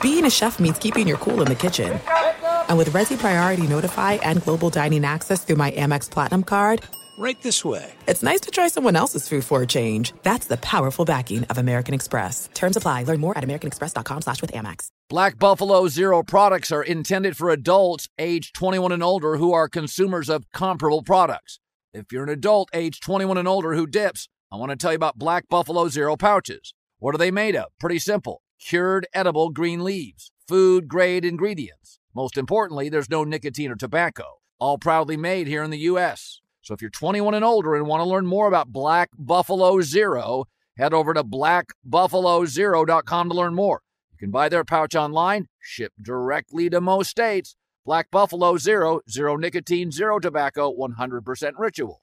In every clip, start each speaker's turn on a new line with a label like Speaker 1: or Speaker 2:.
Speaker 1: Being a chef means keeping your cool in the kitchen. And with Resy Priority Notify and Global Dining Access through my Amex Platinum card,
Speaker 2: Right this way.
Speaker 1: it's nice to try someone else's food for a change. That's the powerful backing of American Express. Terms apply. Learn more at americanexpress.com slash with Amex.
Speaker 3: Black Buffalo Zero products are intended for adults age 21 and older who are consumers of comparable products. If you're an adult age 21 and older who dips, I want to tell you about Black Buffalo Zero pouches. What are they made of? Pretty simple. Cured edible green leaves, food grade ingredients. Most importantly, there's no nicotine or tobacco. All proudly made here in the U.S. So if you're 21 and older and want to learn more about Black Buffalo Zero, head over to blackbuffalozero.com to learn more. You can buy their pouch online, shipped directly to most states. Black Buffalo Zero, zero nicotine, zero tobacco, 100% ritual.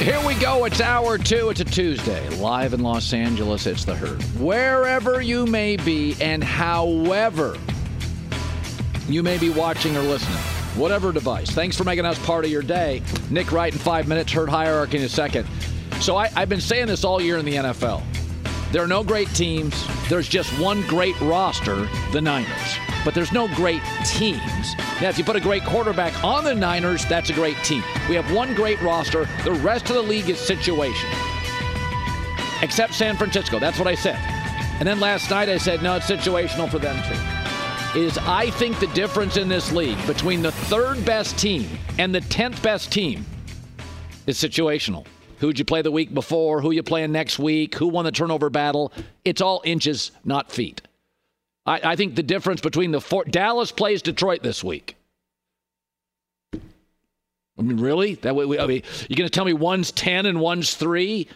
Speaker 3: Here we go. It's hour two. It's a Tuesday. Live in Los Angeles, it's the herd. Wherever you may be and however you may be watching or listening, whatever device. Thanks for making us part of your day. Nick Wright in five minutes, herd hierarchy in a second. So I, I've been saying this all year in the NFL. There are no great teams. There's just one great roster, the Niners. But there's no great teams. Now, if you put a great quarterback on the Niners, that's a great team. We have one great roster. The rest of the league is situational. Except San Francisco. That's what I said. And then last night I said, no, it's situational for them too. Is I think the difference in this league between the third best team and the 10th best team is situational. Who'd you play the week before? Who you playing next week? Who won the turnover battle? It's all inches, not feet. I, I think the difference between the four Dallas plays Detroit this week. I mean, really? That way, we, I mean, you're going to tell me one's ten and one's three?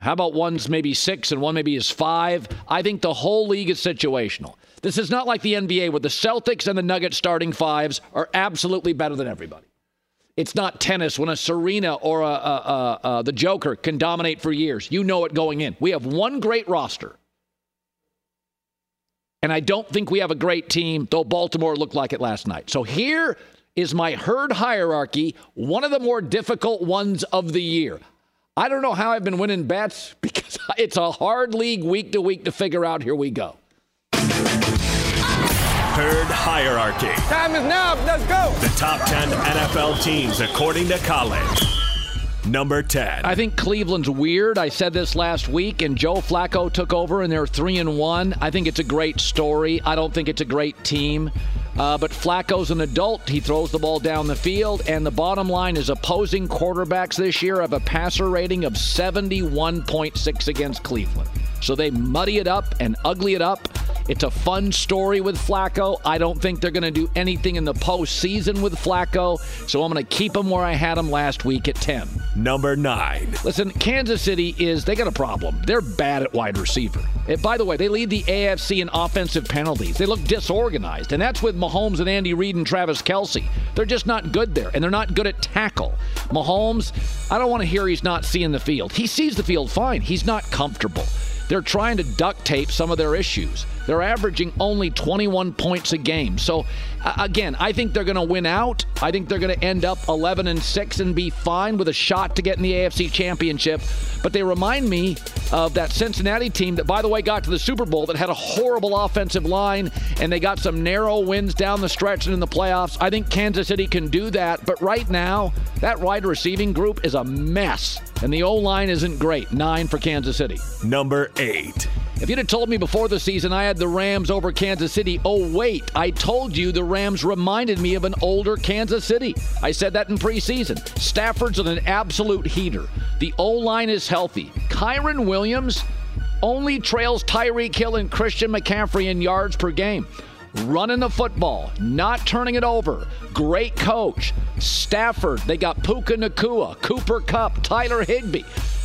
Speaker 3: How about one's maybe six and one maybe is five? I think the whole league is situational. This is not like the NBA where the Celtics and the Nuggets starting fives are absolutely better than everybody. It's not tennis when a Serena or a, a, a, the Joker can dominate for years. You know it going in. We have one great roster. And I don't think we have a great team, though Baltimore looked like it last night. So here is my herd hierarchy, one of the more difficult ones of the year. I don't know how I've been winning bets because it's a hard league week to week to figure out. Here we go.
Speaker 4: Herd hierarchy.
Speaker 5: Time is now. Let's go.
Speaker 4: The top 10 NFL teams according to Colin. Number 10.
Speaker 3: I think Cleveland's weird. I said this last week, and Joe Flacco took over, and they're three and one. I think it's a great story. I don't think it's a great team. Uh, but Flacco's an adult. He throws the ball down the field, and the bottom line is opposing quarterbacks this year have a passer rating of 71.6 against Cleveland. So they muddy it up and ugly it up. It's a fun story with Flacco. I don't think they're going to do anything in the postseason with Flacco, so I'm going to keep him where I had him last week at 10.
Speaker 4: Number 9.
Speaker 3: Listen, Kansas City is, they got a problem. They're bad at wide receiver. And by the way, they lead the AFC in offensive penalties. They look disorganized, and that's with Mahomes and Andy Reid and Travis Kelce. They're just not good there, and they're not good at tackle. Mahomes, I don't want to hear he's not seeing the field. He sees the field fine, he's not comfortable. They're trying to duct tape some of their issues. They're averaging only 21 points a game. So again, I think they're going to win out. I think they're going to end up 11 and 6 and be fine with a shot to get in the AFC Championship. But they remind me of that Cincinnati team that by the way got to the Super Bowl that had a horrible offensive line and they got some narrow wins down the stretch and in the playoffs. I think Kansas City can do that, but right now that wide receiving group is a mess and the O line isn't great. 9 for Kansas City.
Speaker 4: Number 8.
Speaker 3: If you'd have told me before the season I had the Rams over Kansas City, oh, wait, I told you the Rams reminded me of an older Kansas City. I said that in preseason. Stafford's an absolute heater. The O line is healthy. Kyren Williams only trails Tyreek Hill and Christian McCaffrey in yards per game. Running the football, not turning it over. Great coach. Stafford, they got Puka Nacua, Cooper Kupp, Tyler Higbee.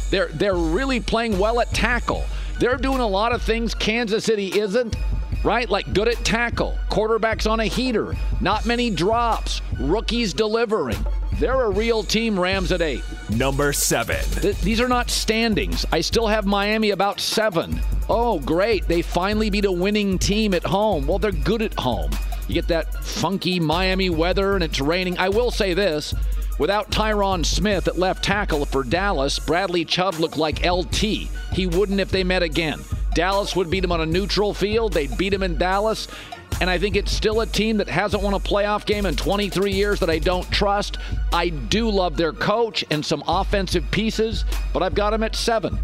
Speaker 3: They're, they're really playing well at tackle. They're doing a lot of things Kansas City isn't, right? Like good at tackle, quarterbacks on a heater, not many drops, rookies delivering. They're a real team, Rams at eight.
Speaker 4: Number seven.
Speaker 3: Th- these are not standings. I still have Miami about seven. Oh, great. They finally beat a winning team at home. Well, they're good at home. You get that funky Miami weather and it's raining. I will say this Without Tyron Smith at left tackle for Dallas, Bradley Chubb looked like LT. He wouldn't if they met again. Dallas would beat him on a neutral field. They'd beat him in Dallas. And I think it's still a team that hasn't won a playoff game in 23 years that I don't trust. I do love their coach and some offensive pieces, but I've got them at seven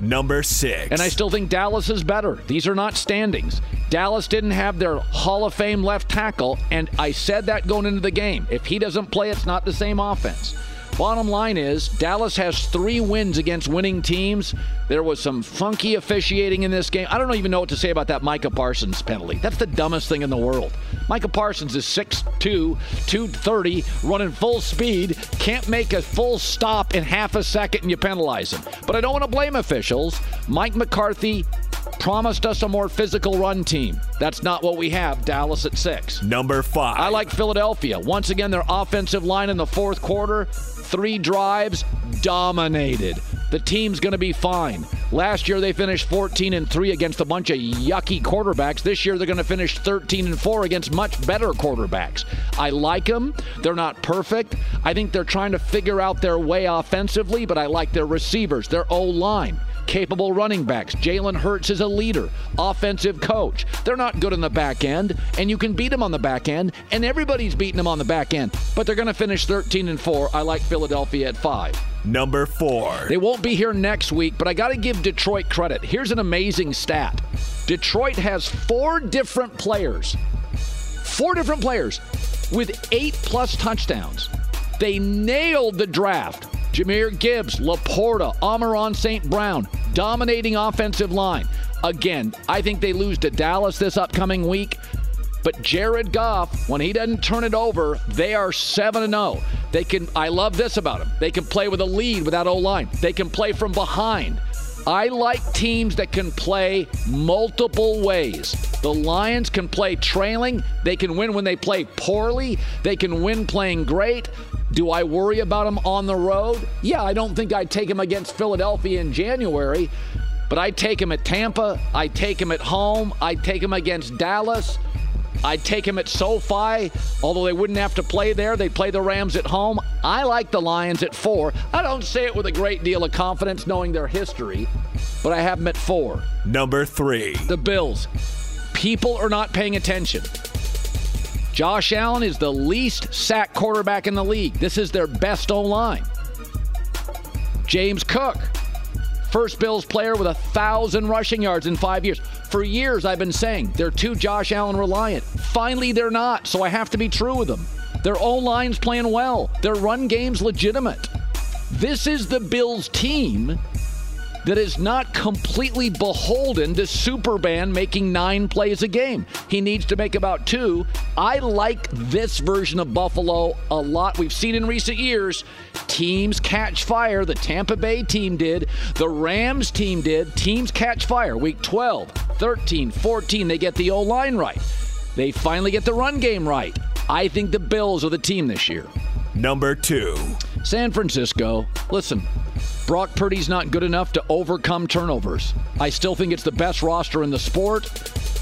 Speaker 4: number six.
Speaker 3: And I still think Dallas is better. These are not standings. Dallas didn't have their Hall of Fame left tackle, and I said that going into the game. If he doesn't play, it's not the same offense. Bottom line is, Dallas has three wins against winning teams. There was some funky officiating in this game. I don't even know what to say about that Micah Parsons penalty. That's the dumbest thing in the world. Micah Parsons is 6'2, 230, running full speed, can't make a full stop in half a second, and you penalize him. But I don't want to blame officials. Mike McCarthy promised us a more physical run team. That's not what we have. Dallas at six.
Speaker 4: Number five.
Speaker 3: I like Philadelphia. Once again, their offensive line in the fourth quarter, three drives, dominated. The team's going to be fine. Last year they finished 14 and 3 against a bunch of yucky quarterbacks. This year they're going to finish 13 and 4 against much better quarterbacks. I like them. They're not perfect. I think they're trying to figure out their way offensively, but I like their receivers, their O line capable running backs. Jalen Hurts is a leader, offensive coach. They're not good on the back end, and you can beat them on the back end, and everybody's beating them on the back end. But they're going to finish 13 and 4. I like Philadelphia at 5.
Speaker 4: Number 4.
Speaker 3: They won't be here next week, but I got to give Detroit credit. Here's an amazing stat. Detroit has four different players. Four different players with 8 plus touchdowns. They nailed the draft Jahmyr Gibbs, LaPorta, Amon-Ra St. Brown, dominating offensive line. Again, I think they lose to Dallas this upcoming week. But Jared Goff, when he doesn't turn it over, they are 7 0. They can I love this about them. They can play with a lead without O-line. They can play from behind. I like teams that can play multiple ways. The Lions can play trailing. They can win when they play poorly. They can win playing great. Do I worry about them on the road? Yeah, I don't think I'd take them against Philadelphia in January, but I take them at Tampa. I take them at home. I take them against Dallas. I'd take him at SoFi, although they wouldn't have to play there. They'd play the Rams at home. I like the Lions at four. I don't say it with a great deal of confidence knowing their history, but I have them at four.
Speaker 4: Number three.
Speaker 3: The Bills. People are not paying attention. Josh Allen is the least sack quarterback in the league. This is their best O line. James Cook, first Bills player with a thousand rushing yards in five years. For years, I've been saying they're too Josh Allen reliant. Finally, they're not, so I have to be true with them. Their O line's playing well, their run game's legitimate. This is the Bills team that is not completely beholden to Superman making nine plays a game. He needs to make about two. I like this version of Buffalo a lot. We've seen in recent years teams catch fire. The Tampa Bay team did, the Rams team did. Teams catch fire. Week 12, 13, 14, they get the O line right. They finally get the run game right. I think the Bills are the team this year.
Speaker 4: Number two,
Speaker 3: San Francisco. Listen, Brock Purdy's not good enough to overcome turnovers. I still think it's the best roster in the sport.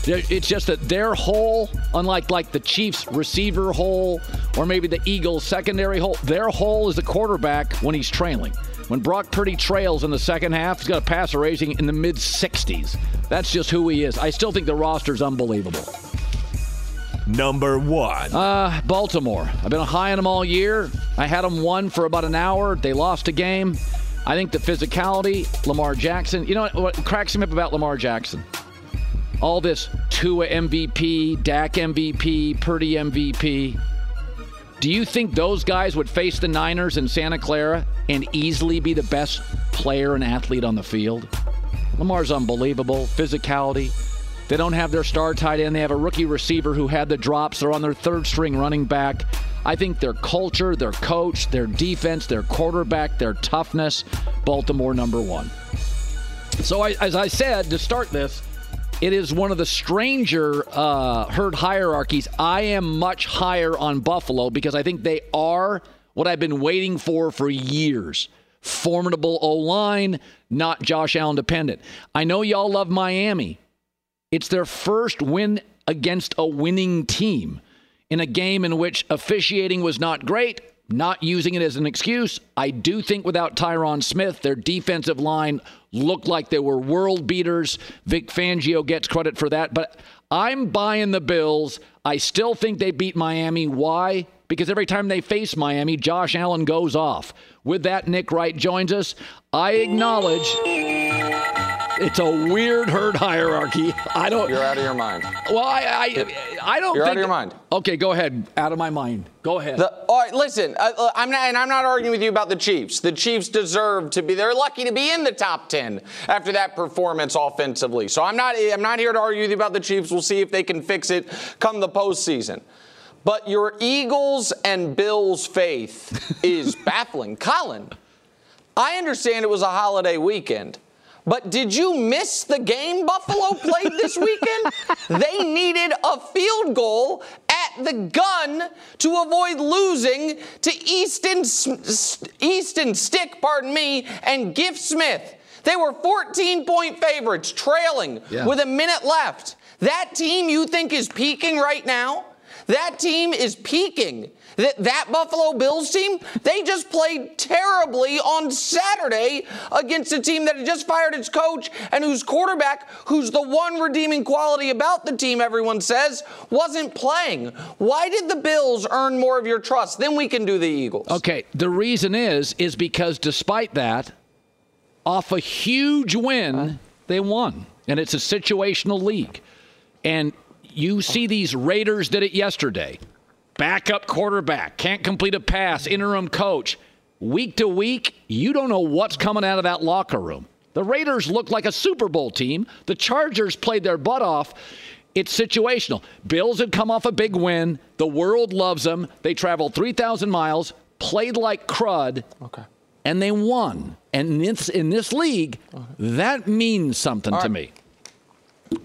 Speaker 3: It's just that their hole, unlike like the Chiefs' receiver hole or maybe the Eagles' secondary hole, their hole is the quarterback when he's trailing. When Brock Purdy trails in the second half, he's got a passer rating in the mid 60s. That's just who he is. I still think the roster's unbelievable.
Speaker 4: Number one.
Speaker 3: Uh, Baltimore. I've been high on them all year. I had them one for about an hour. They lost a game. I think the physicality, Lamar Jackson. You know what, what cracks me up about Lamar Jackson? All this Tua MVP, Dak MVP, Purdy MVP. Do you think those guys would face the Niners in Santa Clara and easily be the best player and athlete on the field? Lamar's unbelievable. Physicality. They don't have their star tight end. They have a rookie receiver who had the drops. They're on their third string running back. I think their culture, their coach, their defense, their quarterback, their toughness, Baltimore number one. So, I, as I said to start this, it is one of the stranger uh, herd hierarchies. I am much higher on Buffalo because I think they are what I've been waiting for for years. Formidable O line, not Josh Allen dependent. I know y'all love Miami. It's their first win against a winning team in a game in which officiating was not great, not using it as an excuse. I do think without Tyron Smith, their defensive line looked like they were world beaters. Vic Fangio gets credit for that, but I'm buying the Bills. I still think they beat Miami. Why? Because every time they face Miami, Josh Allen goes off. With that, Nick Wright joins us. I acknowledge it's a weird herd hierarchy. I don't.
Speaker 2: You're out of your mind.
Speaker 3: Well, I, I, I don't.
Speaker 2: You're out of your mind.
Speaker 3: Okay, go ahead. Out of my mind. Go ahead.
Speaker 2: The, all right, listen. Uh, I'm not, and I'm not arguing with you about the Chiefs. The Chiefs deserve to be. They're lucky to be in the top ten after that performance offensively. So I'm not. I'm not here to argue with you about the Chiefs. We'll see if they can fix it come the postseason. But your Eagles and Bills faith is baffling. Colin, I understand it was a holiday weekend. But did you miss the game Buffalo played this weekend? they needed a field goal at the gun to avoid losing to Easton, Easton Stick, pardon me, and Giff Smith. They were 14 point favorites, trailing yeah. with a minute left. That team you think is peaking right now? That team is peaking. That, that Buffalo Bills team, they just played terribly on Saturday against a team that had just fired its coach and whose quarterback, who's the one redeeming quality about the team, everyone says, wasn't playing. Why did the Bills earn more of your trust? Then we can do the Eagles.
Speaker 3: Okay, the reason is is because despite that, off a huge win, they won. And it's a situational league. And you see these Raiders did it yesterday. Backup quarterback, can't complete a pass, interim coach. Week to week, you don't know what's coming out of that locker room. The Raiders look like a Super Bowl team. The Chargers played their butt off. It's situational. Bills had come off a big win. The world loves them. They traveled 3,000 miles, played like crud, okay. and they won. And in this, in this league, okay. that means something to me.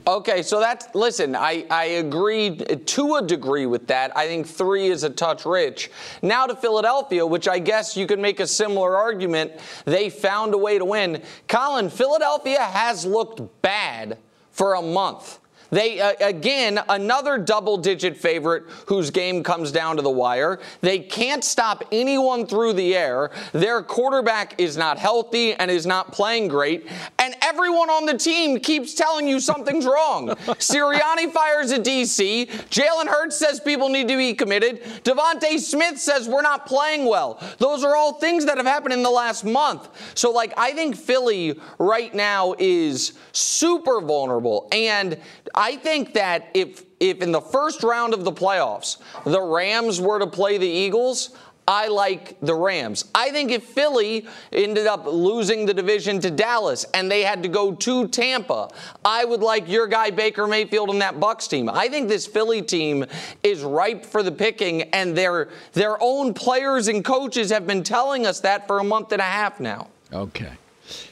Speaker 2: Okay, so that's listen. I I agree to a degree with that. I think three is a touch rich. Now to Philadelphia, which I guess you could make a similar argument. They found a way to win. Colin, Philadelphia has looked bad for a month. They, uh, again, another double digit favorite whose game comes down to the wire. They can't stop anyone through the air. Their quarterback is not healthy and is not playing great. And everyone on the team keeps telling you something's wrong. Sirianni fires a DC. Jalen Hurts says people need to be committed. DeVonta Smith says we're not playing well. Those are all things that have happened in the last month. So, like, I think Philly right now is super vulnerable. And I think that if if in the first round of the playoffs the Rams were to play the Eagles, I like the Rams. I think if Philly ended up losing the division to Dallas and they had to go to Tampa, I would like your guy Baker Mayfield and that Bucks team. I think this Philly team is ripe for the picking, and their their own players and coaches have been telling us that for a month and a half now.
Speaker 3: Okay,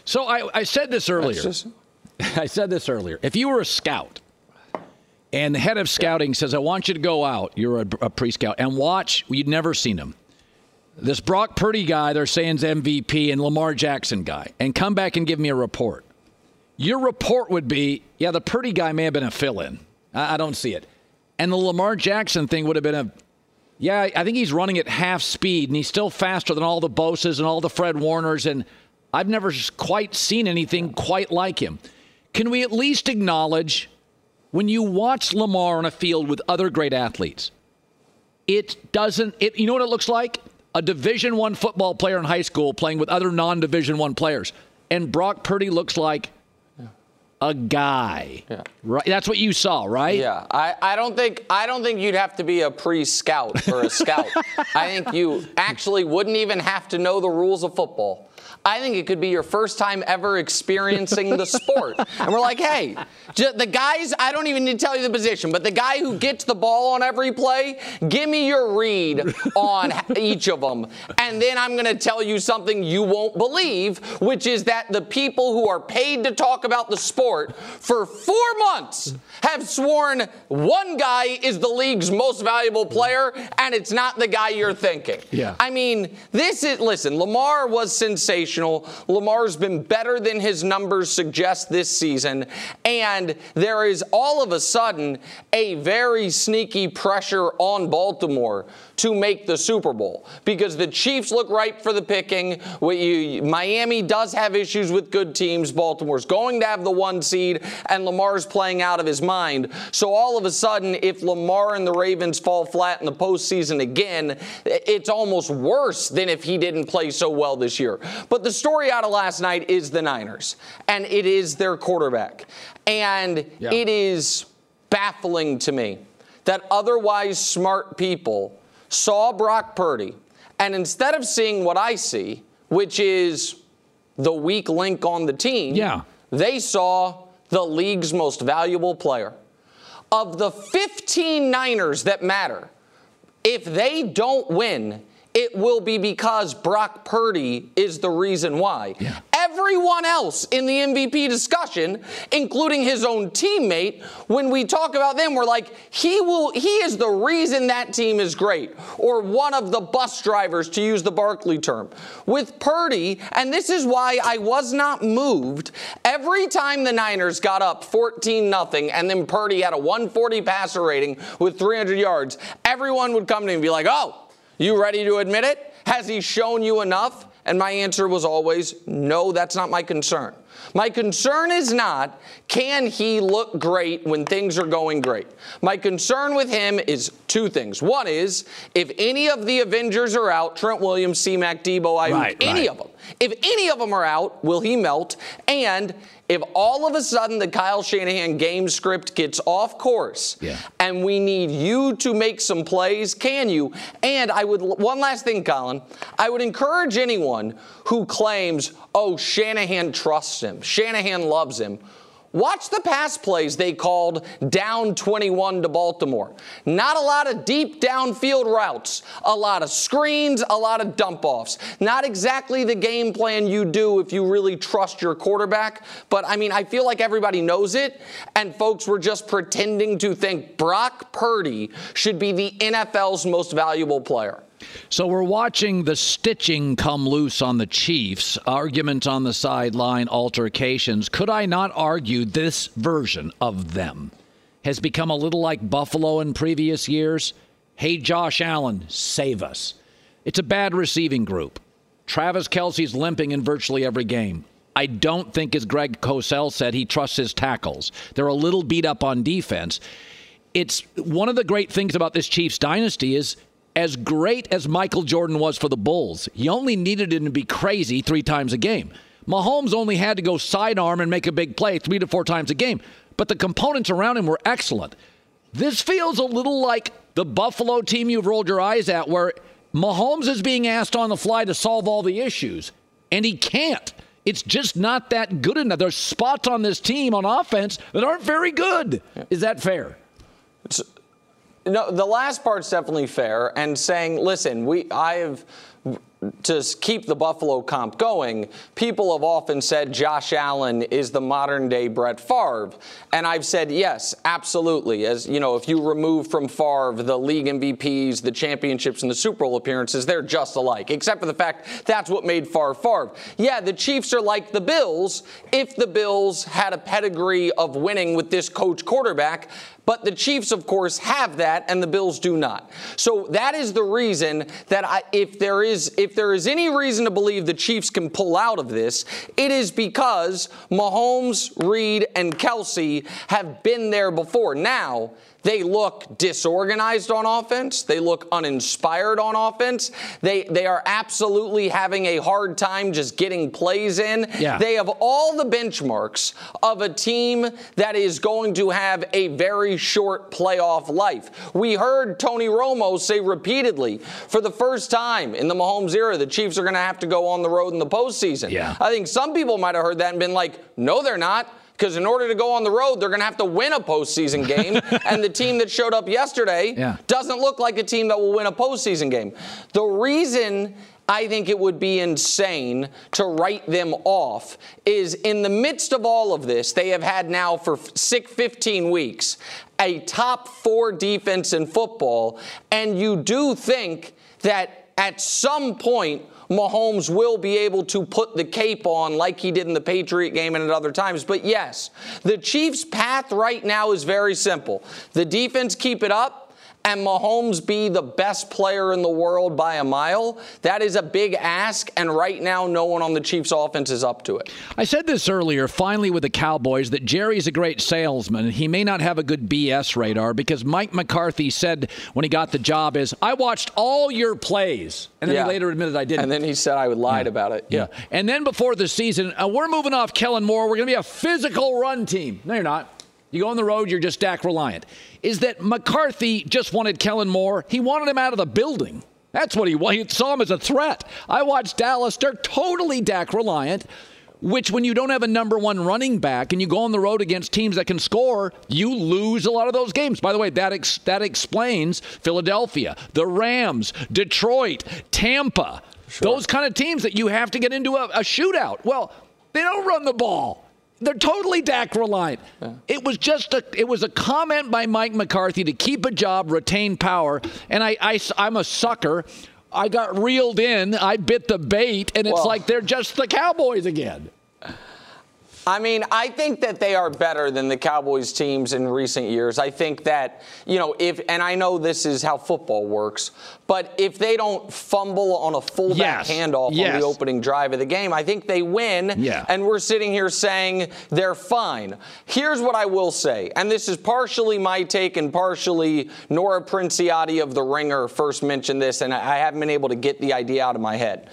Speaker 3: so I, I said this earlier. Just... I said this earlier. If you were a scout and the head of scouting says, I want you to go out, you're a, a pre scout, and watch, you'd never seen him. This Brock Purdy guy, they're saying is MVP, and Lamar Jackson guy, and come back and give me a report. Your report would be, yeah, the Purdy guy may have been a fill in. I, I don't see it. And the Lamar Jackson thing would have been a, yeah, I think he's running at half speed, and he's still faster than all the Bosa's and all the Fred Warners, and I've never quite seen anything quite like him. Can we at least acknowledge when you watch Lamar on a field with other great athletes, it doesn't, it, you know what it looks like? a Division One football player in high school playing with other non-Division One players, and Brock Purdy looks like a guy.
Speaker 2: Yeah.
Speaker 3: Right. That's what you saw, right?
Speaker 2: Yeah, I, I don't think I don't think you'd have to be a pre-scout or a scout. I think you actually wouldn't even have to know the rules of football. I think it could be your first time ever experiencing the sport. And we're like, hey, the guys, I don't even need to tell you the position, but the guy who gets the ball on every play, give me your read on each of them. And then I'm going to tell you something you won't believe, which is that the people who are paid to talk about the sport for four months have sworn one guy is the league's most valuable player, and it's not the guy you're thinking.
Speaker 3: Yeah.
Speaker 2: I mean, this is, listen, Lamar was sensational. Lamar's been better than his numbers suggest this season. And there is all of a sudden a very sneaky pressure on Baltimore to make the Super Bowl because the Chiefs look ripe for the picking. Miami does have issues with good teams. Baltimore's going to have the one seed, and Lamar's playing out of his mind. So all of a sudden, if Lamar and the Ravens fall flat in the postseason again, it's almost worse than if he didn't play so well this year. But the story out of last night is the Niners, and it is their quarterback. And
Speaker 3: Yeah.
Speaker 2: it is baffling to me that otherwise smart people saw Brock Purdy, and instead of seeing what I see, which is the weak link on the team,
Speaker 3: Yeah.
Speaker 2: they saw the league's most valuable player. Of the 15 Niners that matter, if they don't win, it will be because Brock Purdy is the reason why. Everyone else in the MVP discussion, including his own teammate, when we talk about them, we're like, he will he is the reason that team is great, or one of the bus drivers, to use the Barkley term. With Purdy, and this is why I was not moved, every time the Niners got up 14 nothing, and then Purdy had a 140 passer rating with 300 yards, everyone would come to me and be like, oh, you ready to admit it? Has he shown you enough? And my answer was always, no, that's not my concern. My concern is not, can he look great when things are going great? My concern with him is two things. One is, if any of the Avengers are out, Trent Williams, C-Mac, Debo, Aiyuk,
Speaker 3: Right,
Speaker 2: any
Speaker 3: right.
Speaker 2: of them, if any of them are out, will he melt? And if all of a sudden the Kyle Shanahan game script gets off course
Speaker 3: Yeah.
Speaker 2: and we need you to make some plays, can you? And I would, one last thing, Colin, I would encourage anyone who claims, oh, Shanahan trusts him, Shanahan loves him. Watch the pass plays they called down 21 to Baltimore. Not a lot of deep downfield routes, a lot of screens, a lot of dump offs. Not exactly the game plan you do if you really trust your quarterback, but I mean, I feel like everybody knows it, and folks were just pretending to think Brock Purdy should be the NFL's most valuable player.
Speaker 3: So we're watching the stitching come loose on the Chiefs, arguments on the sideline, altercations. Could I not argue this version of them has become a little like Buffalo in previous years? Hey, Josh Allen, save us. It's a bad receiving group. Travis Kelce's limping in virtually every game. I don't think, as Greg Cosell said, he trusts his tackles. They're a little beat up on defense it's one of the great things about this Chiefs dynasty is as great as Michael Jordan was for the Bulls, he only needed him to be crazy three times a game. Mahomes only had to go sidearm and make a big play three to four times a game, but the components around him were excellent. This feels a little like the Buffalo team you've rolled your eyes at, where Mahomes is being asked on the fly to solve all the issues, and he can't. It's just not that good enough. There's spots on this team on offense that aren't very good. Is that fair?
Speaker 2: No, the last part's definitely fair. And saying, listen, we, I have to keep the Buffalo comp going. People have often said Josh Allen is the modern day Brett Favre, and I've said yes, absolutely. As you know, if you remove from Favre the league MVPs, the championships, and the Super Bowl appearances, they're just alike. Except for the fact that's what made Favre Favre. Yeah, the Chiefs are like the Bills. If the Bills had a pedigree of winning with this coach quarterback. But the Chiefs, of course, have that, and the Bills do not. So that is the reason that I, if there is, if there is any reason to believe the Chiefs can pull out of this, it is because Mahomes, Reid, and Kelce have been there before. Now, they look disorganized on offense. They look uninspired on offense. They they are absolutely having a hard time just getting plays in.
Speaker 3: Yeah.
Speaker 2: They have all the benchmarks of a team that is going to have a very short playoff life. We heard Tony Romo say repeatedly for the first time in the Mahomes era, the Chiefs are going to have to go on the road in the postseason.
Speaker 3: Yeah.
Speaker 2: I think some people might have heard that and been like, no, they're not. Because in order to go on the road, they're going to have to win a postseason game. and the team that showed up yesterday
Speaker 3: Yeah.
Speaker 2: doesn't look like a team that will win a postseason game. The reason I think it would be insane to write them off is in the midst of all of this, they have had now for six, 15 weeks a top four defense in football. And you do think that at some point, Mahomes will be able to put the cape on like he did in the Patriot game and at other times. But yes, the Chiefs' path right now is very simple. The defense keep it up and Mahomes be the best player in the world by a mile, that is a big ask. And right now, no one on the Chiefs offense is up to it.
Speaker 3: I said this earlier, finally, with the Cowboys, that Jerry's a great salesman. He may not have a good BS radar because Mike McCarthy said when he got the job is, I watched all your plays. And then
Speaker 2: Yeah.
Speaker 3: he later admitted I didn't.
Speaker 2: And then he said I would lied about it. Yeah.
Speaker 3: And then before the season, uh, we're moving off Kellen Moore. We're going to be a physical run team. No, you're not. You go on the road, you're just Dak reliant. Is that McCarthy just wanted Kellen Moore? He wanted him out of the building. That's what he wanted. He saw him as a threat. I watched Dallas. They're totally Dak reliant. Which, when you don't have a number one running back and you go on the road against teams that can score, you lose a lot of those games. By the way, that ex- that explains Philadelphia, the Rams, Detroit, Tampa, those kind of teams that you have to get into a, a shootout. Well, they don't run the ball. They're totally Dak reliant. It was just a it was a comment by Mike McCarthy to keep a job, retain power, and I, I I'm a sucker. I got reeled in. I bit the bait, and it's
Speaker 2: Well-
Speaker 3: like they're just the Cowboys again.
Speaker 2: I mean, I think that they are better than the Cowboys teams in recent years. I think that, you know, if, and I know this is how football works, but if they don't fumble on a fullback
Speaker 3: Yes.
Speaker 2: handoff on the opening drive of the game, I think they win.
Speaker 3: Yeah.
Speaker 2: And we're sitting here saying they're fine. Here's what I will say, and this is partially my take and partially Nora Princiotti of The Ringer first mentioned this, and I I haven't been able to get the idea out of my head.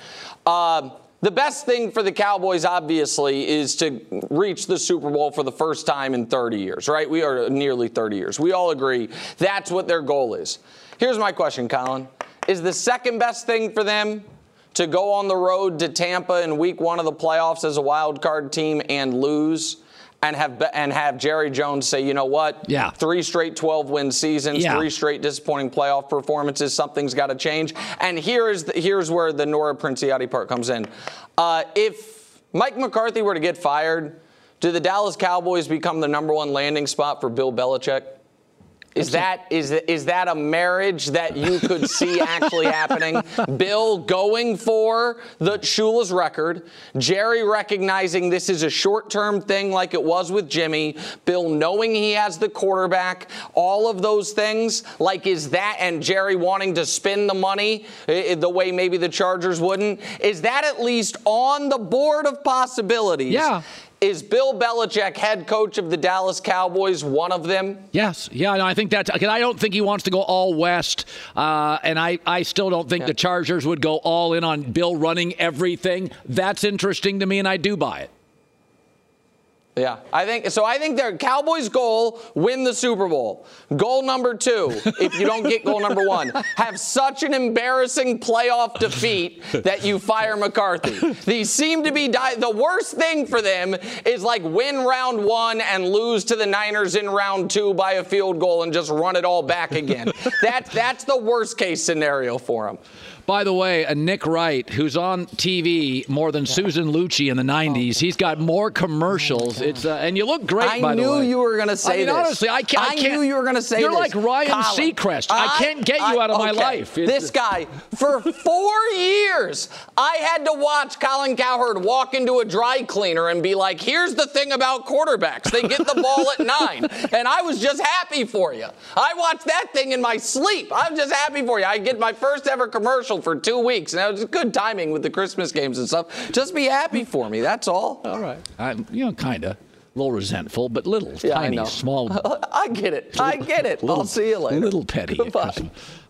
Speaker 2: Uh, the best thing for the Cowboys, obviously, is to reach the Super Bowl for the first time in 30 years, right? We are nearly 30 years. We all agree that's what their goal is. Here's my question, Colin. Is the second best thing for them to go on the road to Tampa in week one of the playoffs as a wild card team and lose? And have and have Jerry Jones say, you know what?
Speaker 3: Yeah.
Speaker 2: Three straight 12 win seasons,
Speaker 3: Yeah.
Speaker 2: three straight disappointing playoff performances. Something's got to change. And here is the, here's where the Nora Princiotti part comes in. Uh, if Mike McCarthy were to get fired, do the Dallas Cowboys become the number one landing spot for Bill Belichick? Is that is is that a marriage that you could see actually happening? Bill going for the Shula's record, Jerry recognizing this is a short-term thing like it was with Jimmy, Bill knowing he has the quarterback, all of those things. Like is that and Jerry wanting to spend the money eh, the way maybe the Chargers wouldn't? Is that at least on the board of possibilities?
Speaker 3: Yeah.
Speaker 2: Is Bill Belichick head coach of the Dallas Cowboys one of them?
Speaker 3: Yes, yeah, no, I think that's. I don't think he wants to go all West, uh, and I, I still don't think the Chargers would go all in on Bill running everything. That's interesting to me, and I do buy it.
Speaker 2: Yeah, I think so. I think their Cowboys' goal win the Super Bowl. Goal number two, if you don't get goal number one, have such an embarrassing playoff defeat that you fire McCarthy. These seem to be di- the worst thing for them is like win round one and lose to the Niners in round two by a field goal and just run it all back again. that that's the worst case scenario for them.
Speaker 3: By the way, a Nick Wright, who's on TV more than Susan Lucci in the '90s, he's got more commercials. It's uh, and you look great.
Speaker 2: I
Speaker 3: by the
Speaker 2: knew you were gonna say
Speaker 3: I mean,
Speaker 2: this.
Speaker 3: honestly, I can't. I,
Speaker 2: I
Speaker 3: can't,
Speaker 2: knew you were gonna say
Speaker 3: You're
Speaker 2: this.
Speaker 3: like Ryan
Speaker 2: Colin,
Speaker 3: Seacrest. I, can't get you out of my life. It's-
Speaker 2: This guy, for four years, I had to watch Colin Cowherd walk into a dry cleaner and be like, here's the thing about quarterbacks. They get the ball at nine. And I was just happy for you. I watched that thing in my sleep. I'm just happy for you. I get my first ever commercial for two weeks. Now it's good timing with the Christmas games and stuff. Just be happy for me. That's all.
Speaker 3: All right. I, you know, kind of. A little resentful, but little,
Speaker 2: Yeah,
Speaker 3: tiny, small.
Speaker 2: I get it. I get it. I'll see you later.
Speaker 3: Little petty.
Speaker 2: Goodbye.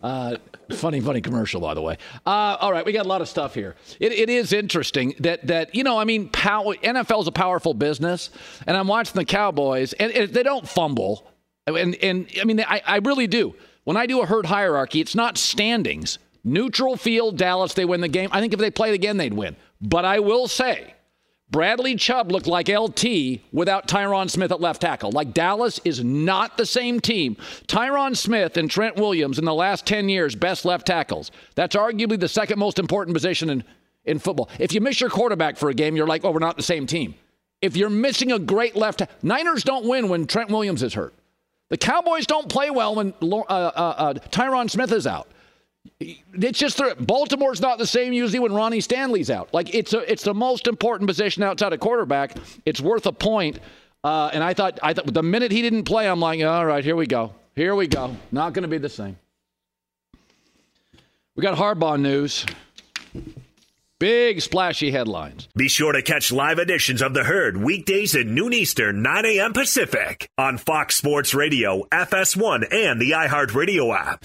Speaker 3: Uh, funny, funny commercial, by the way. Uh, all right, we got a lot of stuff here. It, it is interesting that that you know, I mean, pow- NFL is a powerful business, and I'm watching the Cowboys, and, and they don't fumble, and and I mean, I, I really do. When I do a herd hierarchy, it's not standings. Neutral field, Dallas, they win the game. I think if they played again, they'd win. But I will say. Bradley Chubb looked like LT without Tyron Smith at left tackle. Like Dallas is not the same team. Tyron Smith and Trent Williams in the last 10 years, best left tackles. That's arguably the second most important position in, in football. If you miss your quarterback for a game, you're like, oh, we're not the same team. If you're missing a great left, Niners don't win when Trent Williams is hurt. The Cowboys don't play well when uh, uh, uh, Tyron Smith is out. It's just Baltimore's not the same usually when Ronnie Stanley's out. Like it's a, it's the most important position outside of quarterback. It's worth a point. Uh, and I thought, I thought the minute he didn't play, I'm like, all right, here we go, here we go. Not going to be the same. We got Harbaugh news. Big splashy headlines.
Speaker 4: Be sure to catch live editions of The Herd weekdays at noon Eastern, 9 a.m. Pacific on Fox Sports Radio, FS1, and the iHeartRadio app.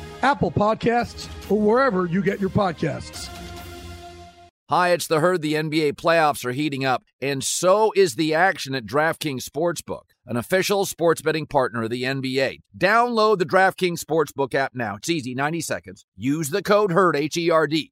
Speaker 5: Apple Podcasts, or wherever you get your podcasts.
Speaker 3: Hi, it's the herd. The NBA playoffs are heating up, and so is the action at DraftKings Sportsbook, an official sports betting partner of the NBA. Download the DraftKings Sportsbook app now. It's easy, 90 seconds. Use the code HERD, H E R D.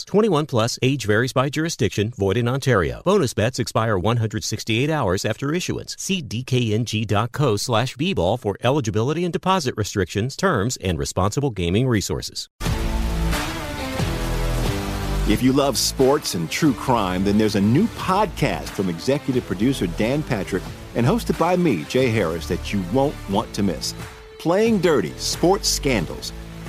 Speaker 6: 21 plus, age varies by jurisdiction, void in Ontario. Bonus bets expire 168 hours after issuance. See dkng.co slash bball for eligibility and deposit restrictions, terms, and responsible gaming resources.
Speaker 7: If you love sports and true crime, then there's a new podcast from executive producer Dan Patrick and hosted by me, Jay Harris, that you won't want to miss. Playing Dirty Sports Scandals.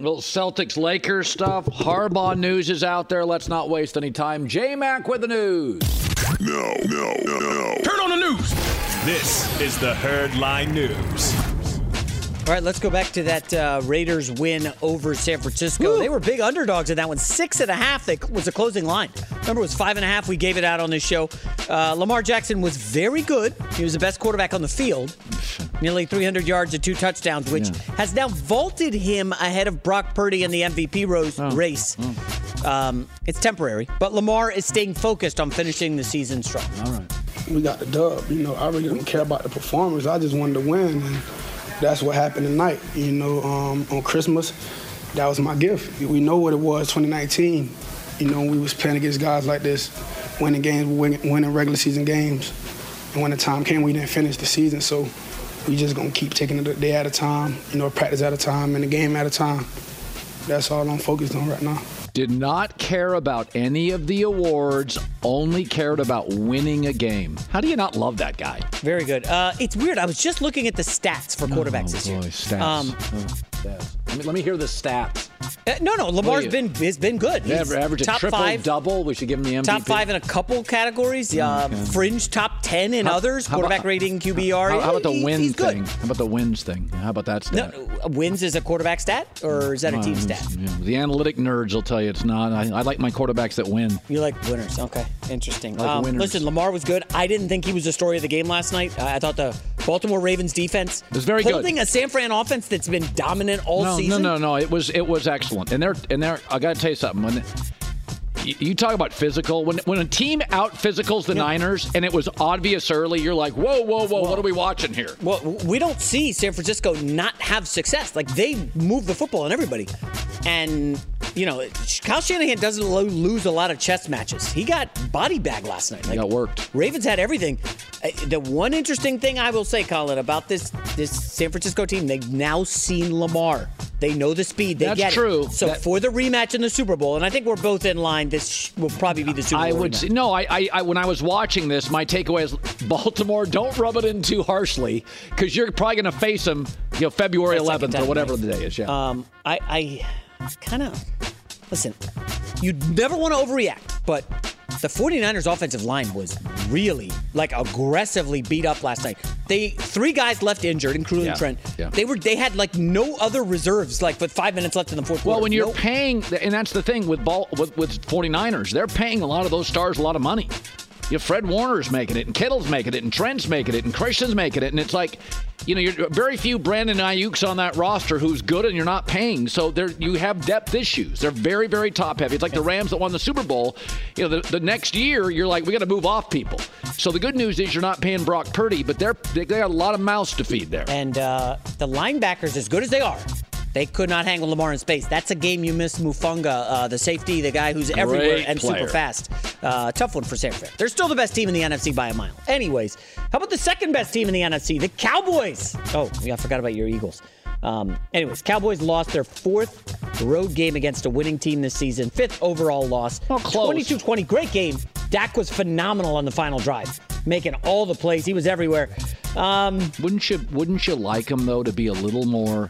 Speaker 3: Little Celtics Lakers stuff. Harbaugh news is out there. Let's not waste any time. J Mac with the news.
Speaker 4: No, no, no, no. Turn on the news. This is the Herd Line News.
Speaker 8: All right, let's go back to that uh, Raiders win over San Francisco. They were big underdogs in that one. Six and a half that was the closing line. Remember, it was five and a half. We gave it out on this show. Uh, Lamar Jackson was very good. He was the best quarterback on the field. nearly 300 yards and two touchdowns, which
Speaker 3: Yeah.
Speaker 8: has now vaulted him ahead of Brock Purdy in the MVP rose,
Speaker 3: Oh.
Speaker 8: race. Um, it's temporary, but Lamar is staying focused on finishing the season strong.
Speaker 3: All right.
Speaker 9: we got the dub. You know, I really don't care about the performance. I just wanted to win, and that's what happened tonight. You know, um, on Christmas, that was my gift. We know what it was 2019. You know, we was playing against guys like this, winning games, winning, winning regular season games, and when the time came, we didn't finish the season. So we just gonna keep taking it a day at a time. You know, practice at a time, and a game at a time. That's all I'm focused on right now.
Speaker 3: Did not care about any of the awards, only cared about winning a game. How do you not love that guy?
Speaker 8: Very good. Uh, it's weird. I was just looking at the stats for quarterbacks
Speaker 3: oh,
Speaker 8: this year.
Speaker 3: Stats.
Speaker 8: Um,
Speaker 3: Oh, stats. Let, me, let me hear the stats.
Speaker 8: Uh, no, no, Lamar's been has been good.
Speaker 3: Yeah,
Speaker 8: He's
Speaker 3: average a
Speaker 8: top
Speaker 3: triple
Speaker 8: five,
Speaker 3: double. We should give him the MVP.
Speaker 8: top five in a couple categories. Uh,
Speaker 3: Okay.
Speaker 8: Fringe top ten in
Speaker 3: How- about-
Speaker 8: Quarterback rating, QBR.
Speaker 3: How, how about the
Speaker 8: He-
Speaker 3: win
Speaker 8: he's good.
Speaker 3: thing? How about the wins thing? How about that stat?
Speaker 8: no, wins is a quarterback stat, or is that a team
Speaker 3: Uh,
Speaker 8: stat?
Speaker 3: yeah, the analytic nerds will tell you it's not. I, I like my quarterbacks that win.
Speaker 8: You like winners. Okay, interesting.
Speaker 3: Like
Speaker 8: Um,
Speaker 3: winners.
Speaker 8: listen, Lamar was good. I didn't think he was the story of the game last night. Uh, I thought the Baltimore Ravens defense
Speaker 3: was very good.
Speaker 8: holding a San Fran offense that's been dominant all
Speaker 3: no,
Speaker 8: season.
Speaker 3: no, no, no. It was it was excellent. And they're and they're. I got to tell you something. When you, talk about physical, when when a team out physicals the Niners and it was obvious early, you're like, whoa, whoa, whoa, what are we watching here?
Speaker 8: Well, we don't see San Francisco not have success. Like they move the football on everybody, and you know Kyle Shanahan doesn't lo- lose a lot of chess matches. He got body bag last night.
Speaker 3: He got worked.
Speaker 8: Ravens had everything. Uh, The one interesting thing I will say, Colin, about this this San Francisco team, they've now seen Lamar. They know the speed. They
Speaker 3: That's
Speaker 8: get it.
Speaker 3: true.
Speaker 8: So
Speaker 3: That-
Speaker 8: for the rematch in the Super Bowl, and I think we're both in line. This will probably be the Super Bowl.
Speaker 3: I would say, no. I, I, I when I was watching this, my takeaway is Baltimore. Don't rub it in too harshly because you're probably going to face them, you know, February
Speaker 8: That's second
Speaker 3: 11th or whatever the day is. Yeah.
Speaker 8: Um, I, I kind of listen. You never want to overreact, but the 49ers offensive line was really like aggressively beat up last night. They three guys left injured, including
Speaker 3: Yeah,
Speaker 8: Trent.
Speaker 3: yeah.
Speaker 8: They were they had like no other reserves like with 5 minutes left in the fourth
Speaker 3: Well,
Speaker 8: quarter.
Speaker 3: Well, when you're
Speaker 8: No-
Speaker 3: paying, and that's the thing with ball with, with 49ers, they're paying a lot of those stars a lot of money. You know, Fred Warner's making it, and Kittle's making it, and Trent's making it, and Christian's making it, and it's like, you know, you're very few Brandon Aiyuk's on that roster who's good, and you're not paying. So there, you have depth issues. They're very, very top heavy. It's like the Rams that won the Super Bowl. You know, the, the next year you're like, we got to move off people. So the good news is you're not paying Brock Purdy, but they're they got a lot of mouths to feed there.
Speaker 8: and uh, the linebackers, as good as they are, they could not hang with Lamar in space. That's a game you miss Hufanga, uh, the safety, the guy who's everywhere and
Speaker 3: player.
Speaker 8: super fast. Uh, tough one for San Fran. They're still the best team in the NFC by a mile. Anyways, how about the second best team in the NFC, the Cowboys? Oh, yeah, I forgot about your Eagles. Um, anyways, Cowboys lost their fourth road game against a winning team this season, fifth overall loss.
Speaker 3: Oh, close.
Speaker 8: 22 20, great game. Dak was phenomenal on the final drive, making all the plays. He was everywhere. Um,
Speaker 3: Wouldn't you wouldn't you like him though to be a little more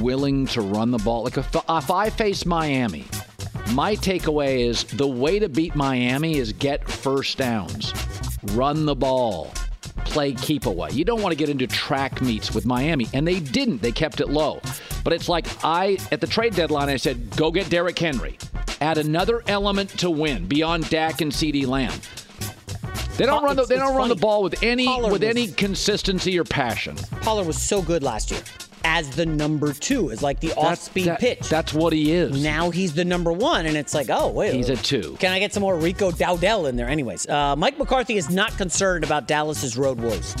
Speaker 3: willing to run the ball? Like if, if I face Miami, my takeaway is the way to beat Miami is get first downs, run the ball, play keep away. You don't want to get into track meets with Miami, and they didn't. They kept it low. But it's like I at the trade deadline, I said, go get Derrick Henry, add another element to win beyond Dak and CeeDee Lamb. They don't run the
Speaker 8: it's-
Speaker 3: they don't run the ball with any
Speaker 8: Pollard
Speaker 3: with
Speaker 8: was-
Speaker 3: any consistency or passion.
Speaker 8: Pollard was so good last year as the number two, as like the off-speed
Speaker 3: that-
Speaker 8: pitch.
Speaker 3: That's what he is.
Speaker 8: now he's the number one, and it's like, oh wait,
Speaker 3: He's a two.
Speaker 8: Can I get some more Rico Dowdle in there? Anyways, uh, Mike McCarthy is not concerned about Dallas's road woes.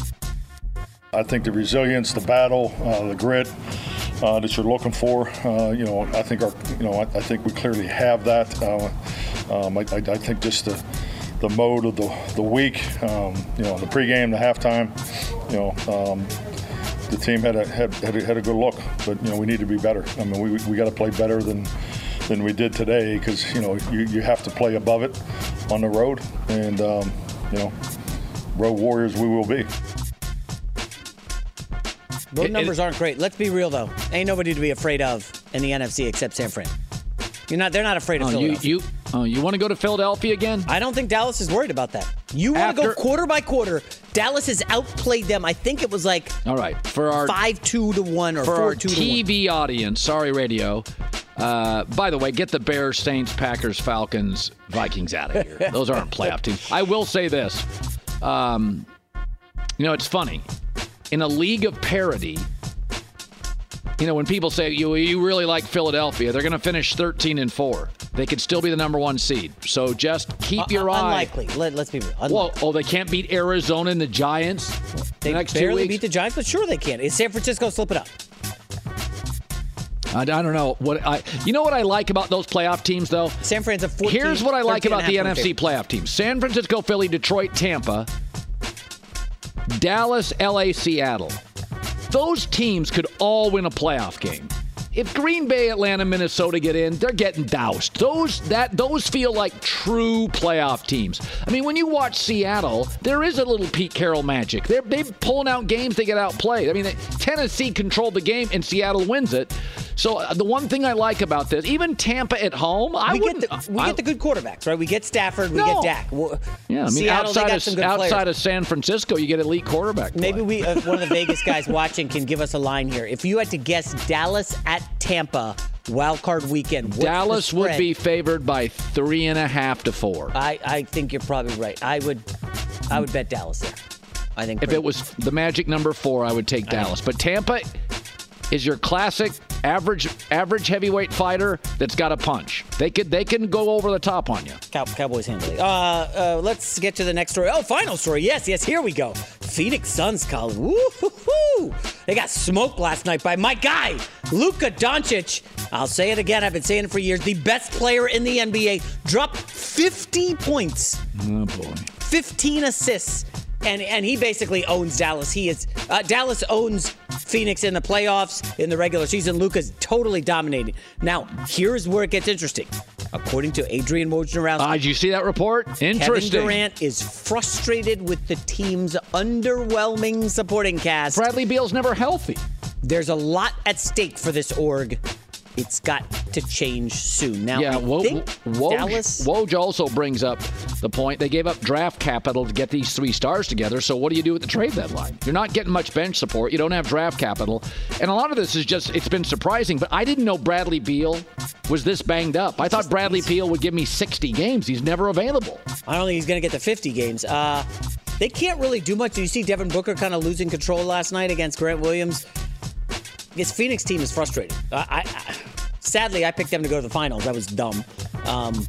Speaker 10: I think the resilience, the battle, uh, the grit uh, that you're looking for, uh, you know, I think our, you know, I, I think we clearly have that. Uh, um, I, I, I think just the the mode of the the week, um, you know, the pregame, the halftime, you know. Um, the team had a, had, had, a, had a good look, but you know we need to be better. I mean, we, we got to play better than than we did today because you know you, you have to play above it on the road, and um, you know, road warriors we will be.
Speaker 8: Road
Speaker 3: It-
Speaker 8: numbers
Speaker 3: it-
Speaker 8: aren't great. Let's be real though. Ain't nobody to be afraid of in the NFC except San Fran. You're not. They're not afraid of
Speaker 3: Oh, you
Speaker 8: Philadelphia.
Speaker 3: you oh, you want to go to Philadelphia again?
Speaker 8: I don't think Dallas is worried about that. You want to go quarter by quarter. Dallas has outplayed them. I think it was like
Speaker 3: All right, for our
Speaker 8: five two to one or
Speaker 3: for
Speaker 8: four
Speaker 3: our
Speaker 8: two to one.
Speaker 3: TV audience, sorry radio. Uh, by the way, get the Bears, Saints, Packers, Falcons, Vikings out of here. Those aren't playoff teams. I will say this. Um, you know, it's funny. in a league of parity, you know, when people say you you really like Philadelphia, they're going to finish 13 and 4. They could still be the number 1 seed. So just keep
Speaker 8: Uh,
Speaker 3: your eye.
Speaker 8: Unlikely. Let, us be real.
Speaker 3: Well, oh, they can't beat Arizona and the Giants
Speaker 8: they
Speaker 3: the
Speaker 8: barely beat the Giants, but sure they can. Is San Francisco slip it up?
Speaker 3: I, I don't know what I. You know what I like about those playoff teams, though.
Speaker 8: San Fran's a 14.
Speaker 3: Here's what I like about the NFC playoff teams: San Francisco, Philly, Detroit, Tampa, Dallas, LA, Seattle. Those teams could all win a playoff game. If Green Bay, Atlanta, Minnesota get in, they're getting doused. Those that those feel like true playoff teams. I mean, when you watch Seattle, there is a little Pete Carroll magic. They're they're pulling out games, they get outplayed. I mean, Tennessee controlled the game and Seattle wins it. So uh, the one thing I like about this, even Tampa at home, I
Speaker 8: we
Speaker 3: wouldn't.
Speaker 8: get the, we
Speaker 3: I-
Speaker 8: get the good quarterbacks, right? We get Stafford, we
Speaker 3: No.
Speaker 8: get Dak. Well,
Speaker 3: yeah, I mean,
Speaker 8: Seattle,
Speaker 3: outside of outside
Speaker 8: players.
Speaker 3: of San Francisco, you get elite quarterback. play.
Speaker 8: Maybe we, uh, one of the Vegas guys watching can give us a line here. If you had to guess Dallas at Tampa wild card weekend, what's
Speaker 3: Dallas would be favored by three and a half to four.
Speaker 8: I, I think you're probably right. I would I would bet Dallas there. I think
Speaker 3: If it was the magic number four, I would take Dallas. But Tampa is your classic average average heavyweight fighter that's got a punch. They could they can go over the top on you.
Speaker 8: Cow- Cowboys handily. Uh, uh, let's get to the next story. Oh, final story. Yes, yes. Here we go. Phoenix Suns, Colin. Woo-hoo-hoo. They got smoked last night by my guy, Luka Doncic. I'll say it again. I've been saying it for years. The best player in the NBA dropped 50 points,
Speaker 3: Oh boy.
Speaker 8: 15 assists, and and he basically owns Dallas. He is uh, Dallas owns Phoenix in the playoffs in the regular season. Luka's totally dominating. Now here's where it gets interesting. According to Adrian Wojnarowski,
Speaker 3: Ah, did you see that report? Interesting.
Speaker 8: Kevin Durant is frustrated with the team's underwhelming supporting cast.
Speaker 3: Bradley Beal's never healthy.
Speaker 8: There's a lot at stake for this org. It's got to change soon. Now,
Speaker 3: yeah,
Speaker 8: I
Speaker 3: Wo-
Speaker 8: think
Speaker 3: Woj,
Speaker 8: Dallas.
Speaker 3: Woj also brings up the point they gave up draft capital to get these three stars together. So what do you do at the trade deadline? You're not getting much bench support. You don't have draft capital, and a lot of this is just it's been surprising. But I didn't know Bradley Beal was this banged up. I thought Bradley Beal would give me 60 games. He's never available.
Speaker 8: I don't think he's going to get the 50 games. Uh, they can't really do much. Did you see Devin Booker kind of losing control last night against Grant Williams? This Phoenix team is frustrated. I, I, sadly, I picked them to go to the finals. That was dumb. Um,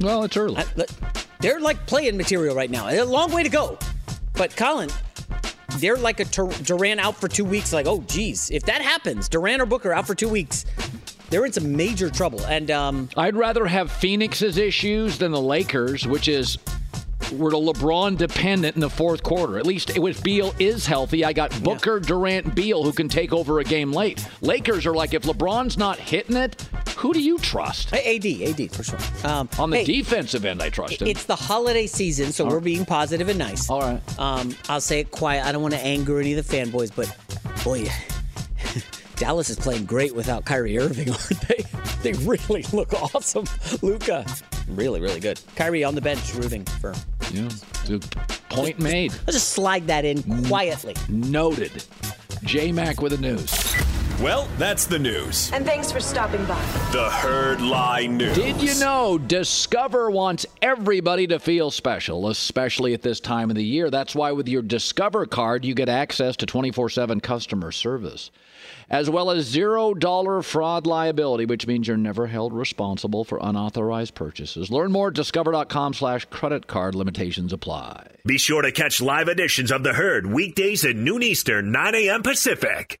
Speaker 3: well, it's early.
Speaker 8: I, they're like playing material right now. A long way to go. But Colin, they're like a Dur- Durant out for two weeks. Like, oh, geez, if that happens, Durant or Booker out for two weeks, they're in some major trouble. And um,
Speaker 3: I'd rather have Phoenix's issues than the Lakers, which is we're LeBron dependent in the fourth quarter. At least if Beal is healthy, I got Booker, Durant, Beal who can take over a game late. Lakers are like if LeBron's not hitting it, who do you trust?
Speaker 8: AD, AD for sure. Um,
Speaker 3: On the
Speaker 8: hey,
Speaker 3: defensive end, I trust him.
Speaker 8: It's the holiday season, so we're being positive and nice.
Speaker 3: All right.
Speaker 8: Um, I'll say it quiet. I don't want to anger any of the fanboys, but boy, Dallas is playing great without Kyrie Irving, aren't they? They really look awesome. Luka, really, really good. Kyrie on the bench rooting for.
Speaker 3: Yeah, point made.
Speaker 8: Let's just slide that in quietly.
Speaker 3: Noted. J Mac with the news.
Speaker 4: Well, that's the news.
Speaker 11: And thanks for stopping by.
Speaker 4: The Herd Lie News.
Speaker 3: Did you know Discover wants everybody to feel special, especially at this time of the year? That's why with your Discover card, you get access to 24 7 customer service, as well as $0 fraud liability, which means you're never held responsible for unauthorized purchases. Learn more at discover.com slash credit card. Limitations apply.
Speaker 4: Be sure to catch live editions of The Herd weekdays at noon Eastern, 9 a.m. Pacific.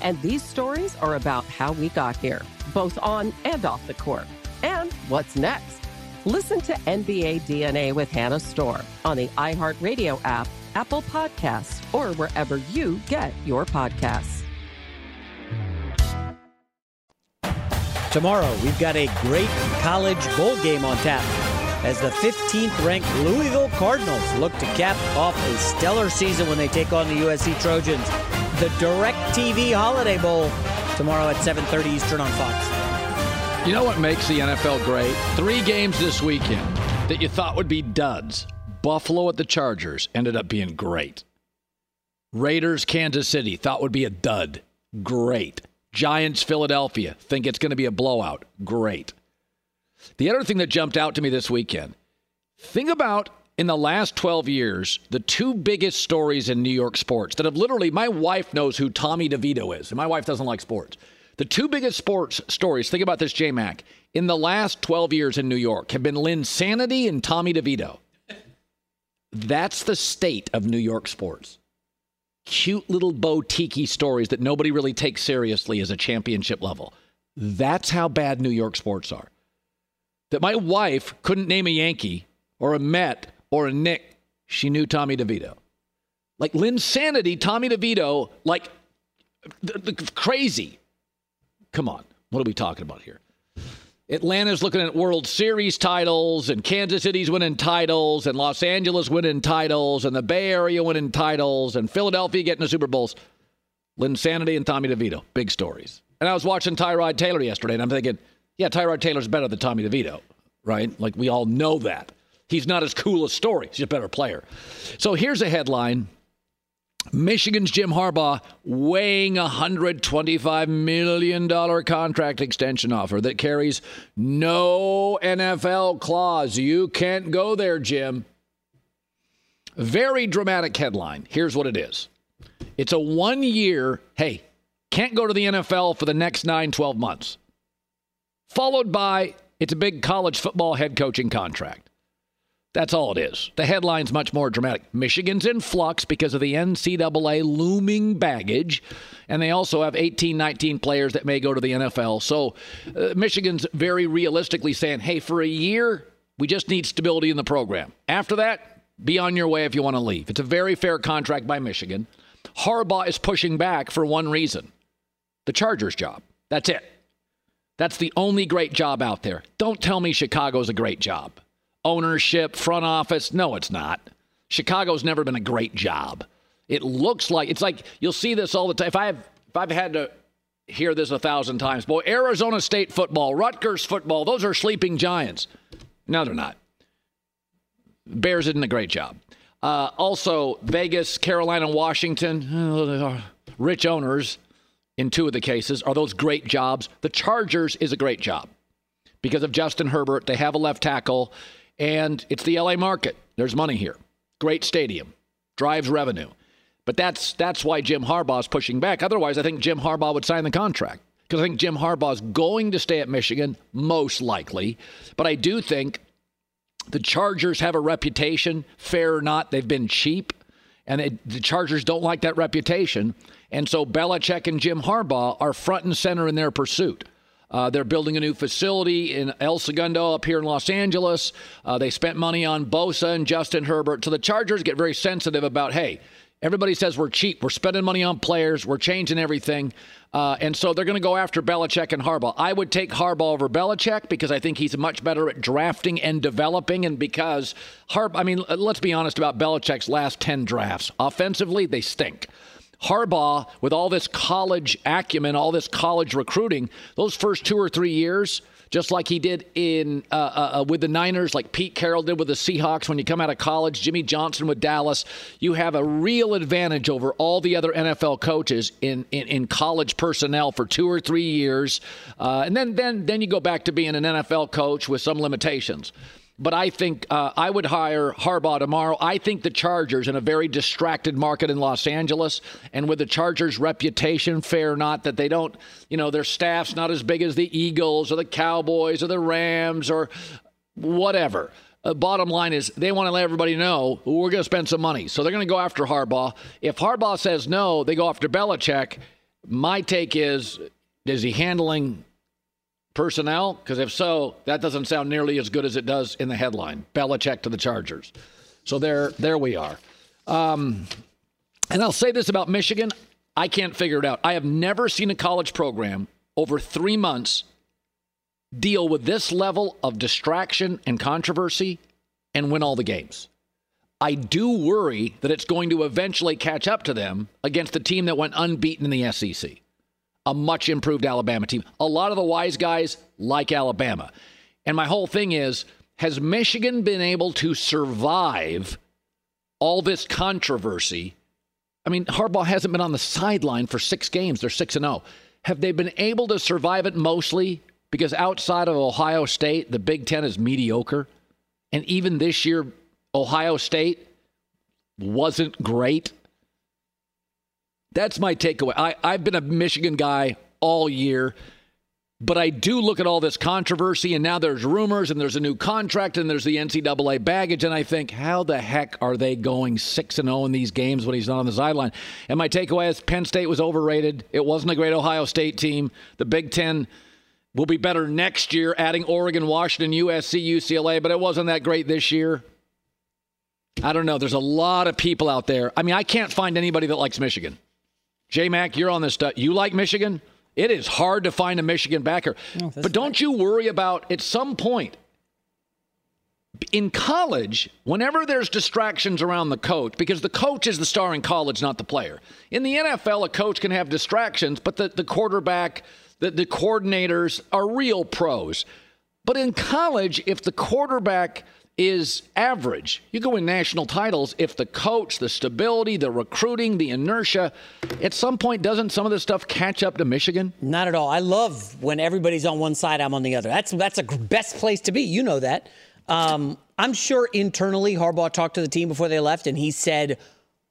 Speaker 11: And these stories are about how we got here, both on and off the court. And what's next? Listen to NBA DNA with Hannah Storm on the iHeartRadio app, Apple Podcasts, or wherever you get your podcasts.
Speaker 8: Tomorrow, we've got a great college bowl game on tap as the 15th ranked Louisville Cardinals look to cap off a stellar season when they take on the USC Trojans. The Direct TV Holiday Bowl tomorrow at 7:30 Eastern on Fox.
Speaker 3: You know what makes the NFL great? Three games this weekend that you thought would be duds. Buffalo at the Chargers ended up being great. Raiders Kansas City thought would be a dud. Great. Giants Philadelphia think it's going to be a blowout. Great. The other thing that jumped out to me this weekend think about in the last 12 years the two biggest stories in New York sports that have literally, my wife knows who Tommy DeVito is, and my wife doesn't like sports. The two biggest sports stories, think about this, J Mac, in the last 12 years in New York have been Linsanity and Tommy DeVito. That's the state of New York sports. Cute little boutique stories that nobody really takes seriously as a championship level. That's how bad New York sports are that my wife couldn't name a Yankee or a Met or a Knick. She knew Tommy DeVito. Like Linsanity, Tommy DeVito, like the, crazy. Come on. What are we talking about here? Atlanta's looking at World Series titles, and Kansas City's winning titles, and Los Angeles winning titles, and the Bay Area winning titles, and Philadelphia getting the Super Bowls. Linsanity and Tommy DeVito, big stories. And I was watching Tyrod Taylor yesterday, and I'm thinking, yeah, Tyrod Taylor's better than Tommy DeVito, right? Like we all know that. He's not as cool a story. He's a better player. So here's a headline. Michigan's Jim Harbaugh weighing a $125 million contract extension offer that carries no NFL clause. You can't go there, Jim. Very dramatic headline. Here's what it is it's a one year, hey, can't go to the NFL for the next nine, 12 months followed by it's a big college football head coaching contract. That's all it is. The headline's much more dramatic. Michigan's in flux because of the NCAA looming baggage, and they also have 18, 19 players that may go to the NFL. So uh, Michigan's very realistically saying, hey, for a year, we just need stability in the program. After that, be on your way if you want to leave. It's a very fair contract by Michigan. Harbaugh is pushing back for one reason the Chargers job. That's it. That's the only great job out there. Don't tell me Chicago's a great job. Ownership, front office, no, it's not. Chicago's never been a great job. It looks like it's like you'll see this all the time. If I have if I've had to hear this a thousand times, boy, Arizona State football, Rutgers football, those are sleeping giants. No, they're not. Bears did not a great job. Uh, also, Vegas, Carolina, Washington, rich owners in two of the cases. Are those great jobs? The Chargers is a great job because of Justin Herbert. They have a left tackle, and it's the LA market. There's money here. Great stadium, drives revenue. But that's that's why Jim Harbaugh is pushing back. Otherwise, I think Jim Harbaugh would sign the contract. because I think Jim Harbaugh is going to stay at Michigan, most likely. But I do think the Chargers have a reputation, fair or not, they've been cheap, and the Chargers don't like that reputation. And so Belichick and Jim Harbaugh are front and center in their pursuit. Uh, they're building a new facility in El Segundo up here in Los Angeles. Uh, they spent money on Bosa and Justin Herbert. So the Chargers get very sensitive about, hey, everybody says we're cheap. We're spending money on players. We're changing everything. Uh, and so they're going to go after Belichick and Harbaugh. I would take Harbaugh over Belichick because I think he's much better at drafting and developing. And because Harb, I mean, let's be honest about Belichick's last 10 drafts. Offensively, they stink. Harbaugh, with all this college acumen, all this college recruiting, those first two or three years, just like he did in uh, uh, uh, with the Niners, like Pete Carroll did with the Seahawks when you come out of college, Jimmy Johnson with Dallas, you have a real advantage over all the other NFL coaches in, in, in college personnel for two or three years, uh, and then then then you go back to being an NFL coach with some limitations but I think uh, I would hire Harbaugh tomorrow. I think the Chargers, in a very distracted market in Los Angeles, and with the Chargers' reputation, fair or not, that they don't, you know, their staff's not as big as the Eagles or the Cowboys or the Rams or whatever. Uh, bottom line is they want to let everybody know we're going to spend some money. So they're going to go after Harbaugh. If Harbaugh says no, they go after Belichick. My take is, is he handling personnel? Because if so, that doesn't sound nearly as good as it does in the headline. Belichick to the Chargers. So there, there we are. Um, and I'll say this about Michigan: I can't figure it out. I have never seen a college program over three months deal with this level of distraction and controversy and win all the games. I do worry that it's going to eventually catch up to them against the team that went unbeaten in the SEC a much improved Alabama team. A lot of the wise guys like Alabama. And my whole thing is has Michigan been able to survive all this controversy? I mean, Harbaugh hasn't been on the sideline for six games. They're 6 and 0. Have they been able to survive it mostly because outside of Ohio State, the Big Ten is mediocre? And even this year, Ohio State wasn't great. That's my takeaway. I, I've been a Michigan guy all year, but I do look at all this controversy, and now there's rumors, and there's a new contract, and there's the NCAA baggage, and I think, how the heck are they going 6 and 0 in these games when he's not on the sideline? And my takeaway is Penn State was overrated. It wasn't a great Ohio State team. The Big Ten will be better next year, adding Oregon, Washington, USC, UCLA, but it wasn't that great this year. I don't know. There's a lot of people out there. I mean, I can't find anybody that likes Michigan. J Mac, you're on this stuff. You like Michigan? It is hard to find a Michigan backer. Oh, no, but don't you worry about at some point in college, whenever there's distractions around the coach, because the coach is the star in college, not the player. In the NFL, a coach can have distractions, but the, the quarterback, the, the coordinators are real pros. But in college, if the quarterback – is average. You go win national titles if the coach, the stability, the recruiting, the inertia, at some point, doesn't some of this stuff catch up to Michigan?
Speaker 8: Not at all. I love when everybody's on one side, I'm on the other. That's that's a best place to be. You know that. Um, I'm sure internally Harbaugh talked to the team before they left, and he said,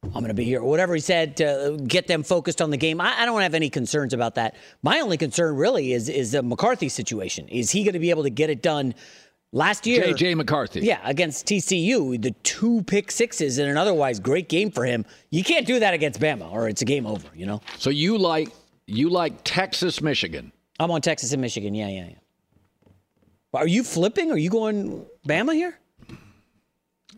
Speaker 8: I'm going to be here, whatever he said to get them focused on the game. I, I, don't have any concerns about that. My only concern really is is the McCarthy situation. Is he going to be able to get it done Last year,
Speaker 3: J.J. McCarthy.
Speaker 8: Yeah, against TCU, the two pick sixes in an otherwise great game for him. You can't do that against Bama, or it's a game over. You know.
Speaker 3: So you like you like Texas, Michigan.
Speaker 8: I'm on Texas and Michigan. Yeah, yeah, yeah. Are you flipping? Are you going Bama here?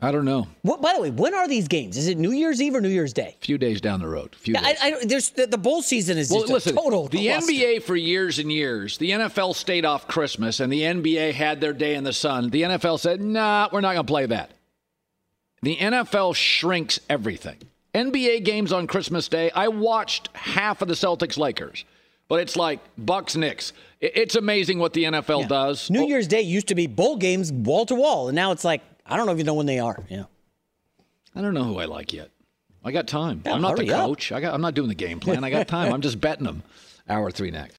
Speaker 3: I don't know.
Speaker 8: What, by the way, when are these games? Is it New Year's Eve or New Year's Day?
Speaker 3: A few days down the road.
Speaker 8: Few yeah, I, I, there's the, the, bowl season is well, listen, total.
Speaker 3: The
Speaker 8: cluster.
Speaker 3: NBA for years and years, the NFL stayed off Christmas, and the NBA had their day in the sun. The NFL said, "Nah, we're not going to play that." The NFL shrinks everything. NBA games on Christmas Day. I watched half of the Celtics Lakers, but it's like Bucks Knicks. It's amazing what the NFL yeah. does.
Speaker 8: New Year's Day used to be bowl games wall to wall, and now it's like I don't know if you know when they are. Yeah.
Speaker 3: I don't know who I like yet. I got time. Yeah, I'm not the coach. I got, I'm not doing the game plan. I got time. I'm just betting them. Hour three next.